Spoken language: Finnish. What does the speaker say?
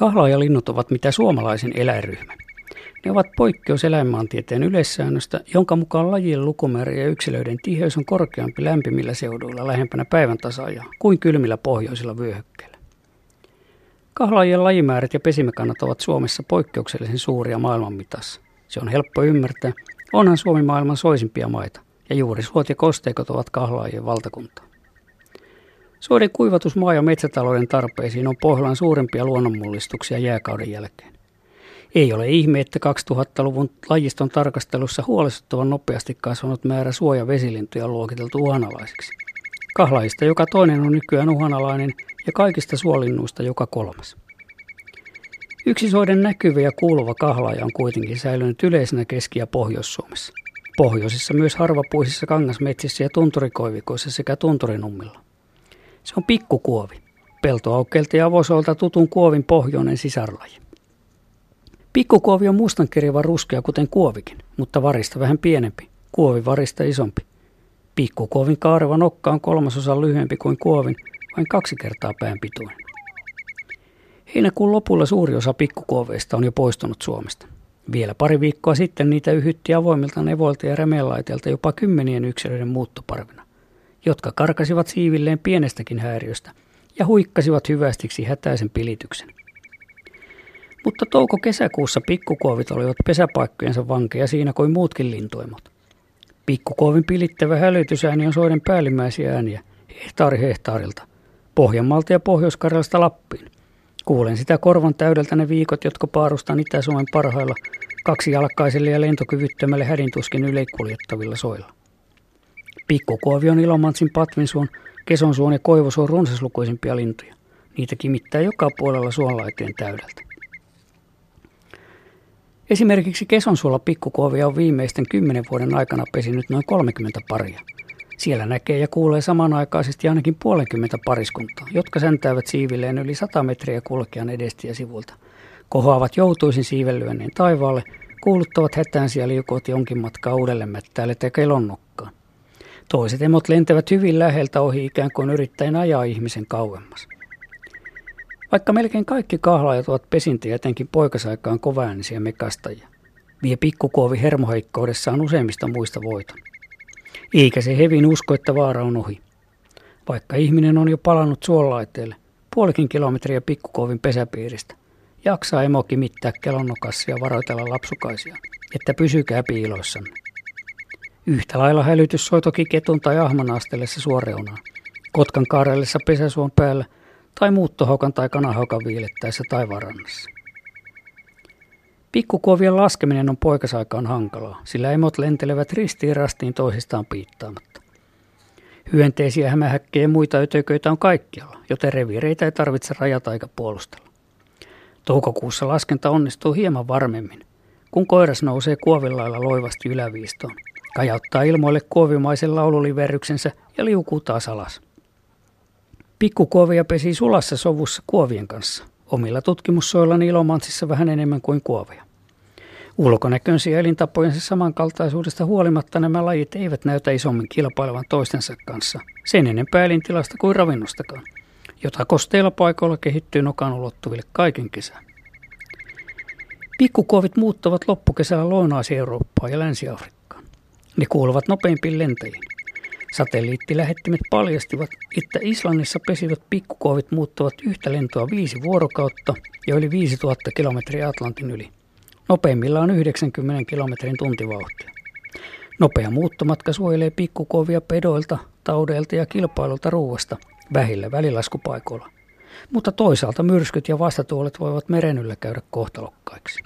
Kahlaajalinnut ovat mitä suomalaisen eläinryhmä. Ne ovat poikkeus eläinmaantieteen yleissäännöstä, jonka mukaan lajien lukumäärä ja yksilöiden tiheys on korkeampi lämpimillä seuduilla lähempänä päivän tasaajaa kuin kylmillä pohjoisilla vyöhykkeillä. Kahlaajien lajimäärät ja pesimekannat ovat Suomessa poikkeuksellisen suuria maailman mitassa. Se on helppo ymmärtää, onhan Suomi maailman soisimpia maita, ja juuri suot ja kosteikot ovat kahlaajien valtakuntaa. Soiden kuivatus maa- ja metsätalouden tarpeisiin on Pohjolan suurimpia luonnonmullistuksia jääkauden jälkeen. Ei ole ihme, että 2000-luvun lajiston tarkastelussa huolestuttavan nopeasti kasvanut määrä suoja vesilintuja on luokiteltu uhanalaisiksi. Kahlaista joka toinen on nykyään uhanalainen ja kaikista suolinnuista joka kolmas. Yksi soiden näkyvä ja kuuluva kahlaaja on kuitenkin säilynyt yleisenä Keski- ja Pohjois-Suomessa. Pohjoisissa myös harvapuisissa kangasmetsissä ja tunturikoivikoissa sekä tunturinummilla. Se on pikkukuovi, peltoaukkeelta ja avosolta tutun kuovin pohjoinen sisarlaji. Pikkukuovi on mustankirjava ruskea kuten kuovikin, mutta varista vähän pienempi, kuovi varista isompi. Pikkukuovin kaareva nokka on kolmasosa lyhyempi kuin kuovin, vain kaksi kertaa pään pituinen. Heinäkuun lopulla suuri osa pikkukuoveista on jo poistunut Suomesta. Vielä pari viikkoa sitten niitä yhytti avoimilta nevoilta ja remelaiteilta jopa kymmenien yksilöiden muuttoparvina, jotka karkasivat siivilleen pienestäkin häiriöstä ja huikkasivat hyvästiksi hätäisen pilityksen. Mutta touko-kesäkuussa pikkukuovit olivat pesäpaikkojensa vankeja siinä kuin muutkin lintuimot. Pikkukuovin pilittävä hälytysääni on soiden päällimmäisiä ääniä, hehtaari hehtaarilta, Pohjanmaalta ja pohjois Lappiin. Kuulen sitä korvan täydeltä ne viikot, jotka paarustan Itä-Suomen parhailla kaksijalkaiselle ja lentokyvyttömälle hädintuskin yleikuljettavilla soilla. Pikkukuovi on Ilomantsin patvinsuon, kesonsuon ja koivosuon runsaslukuisimpia lintuja. Niitä kimittää joka puolella suonlaiteen täydeltä. Esimerkiksi Kesonsuolla pikkukuovia on viimeisten kymmenen vuoden aikana pesinyt noin 30 paria. Siellä näkee ja kuulee samanaikaisesti ainakin puolenkymmentä pariskuntaa, jotka säntäävät siivilleen yli 100 metriä kulkean edestä ja sivulta. Kohoavat joutuisin siivellyönneen taivaalle, kuuluttavat hätäänsiä liukot jonkin matkaa uudelle mättäälle tai kelonnokkaan. Toiset emot lentävät hyvin läheltä ohi ikään kuin yrittäen ajaa ihmisen kauemmas. Vaikka melkein kaikki kahlaajat ovat pesintä etenkin poikasaikaan kovaäänisiä mekastajia, vie pikkukuovi hermoheikkoudessaan useimmista muista voiton. Eikä se hevin usko, että vaara on ohi. Vaikka ihminen on jo palannut suolaitteelle, puolikin kilometriä pikkukuovin pesäpiiristä, jaksaa emo kimittää kelonnokassa ja varoitella lapsukaisia, että pysykää piiloissanne. Yhtä lailla hälytys soi toki ketun tai ahman astellessa suoreunaan, kotkan kaarellessa pesäsuon päällä – tai muuttohaukan tai kanahaukan viilettäessä taivaanrannassa. Pikkukuovien laskeminen on poikasaikaan hankalaa, sillä emot lentelevät ristiin rastiin toisistaan piittaamatta. Hyönteisiä, hämähäkkejä ja muita ötököitä on kaikkialla, joten reviireitä ei tarvitse rajata eikä puolustella. Toukokuussa laskenta onnistuu hieman varmemmin, kun koiras nousee kuovillailla loivasti yläviistoon, kajauttaa ilmoille kuovimaisen laululiverryksensä ja liukuu taas alas. Pikkukuovia pesi sulassa sovussa kuovien kanssa. Omilla tutkimussoillani Ilomantsissa vähän enemmän kuin kuovia. Ulkonäkönsä ja elintapojensa samankaltaisuudesta huolimatta nämä lajit eivät näytä isommin kilpailevan toistensa kanssa, sen enempää elintilasta kuin ravinnostakaan, jota kosteilla paikoilla kehittyy nokan ulottuville kaiken kesän. Pikkukuovit muuttavat loppukesällä Lounaasi-Eurooppaan ja Länsi-Afrikkaan. Ne kuuluvat nopeimpiin lentäjiin. Satelliittilähettimet paljastivat, että Islannissa pesivät pikkukoovit muuttuvat yhtä lentoa viisi vuorokautta ja yli 5000 kilometriä Atlantin yli. Nopeimmilla on 90 kilometrin tuntivauhtia. Nopea muuttomatka suojelee pikkukoovia pedoilta, taudeilta ja kilpailulta ruuasta vähillä välilaskupaikoilla. Mutta toisaalta myrskyt ja vastatuolet voivat meren yllä käydä kohtalokkaiksi.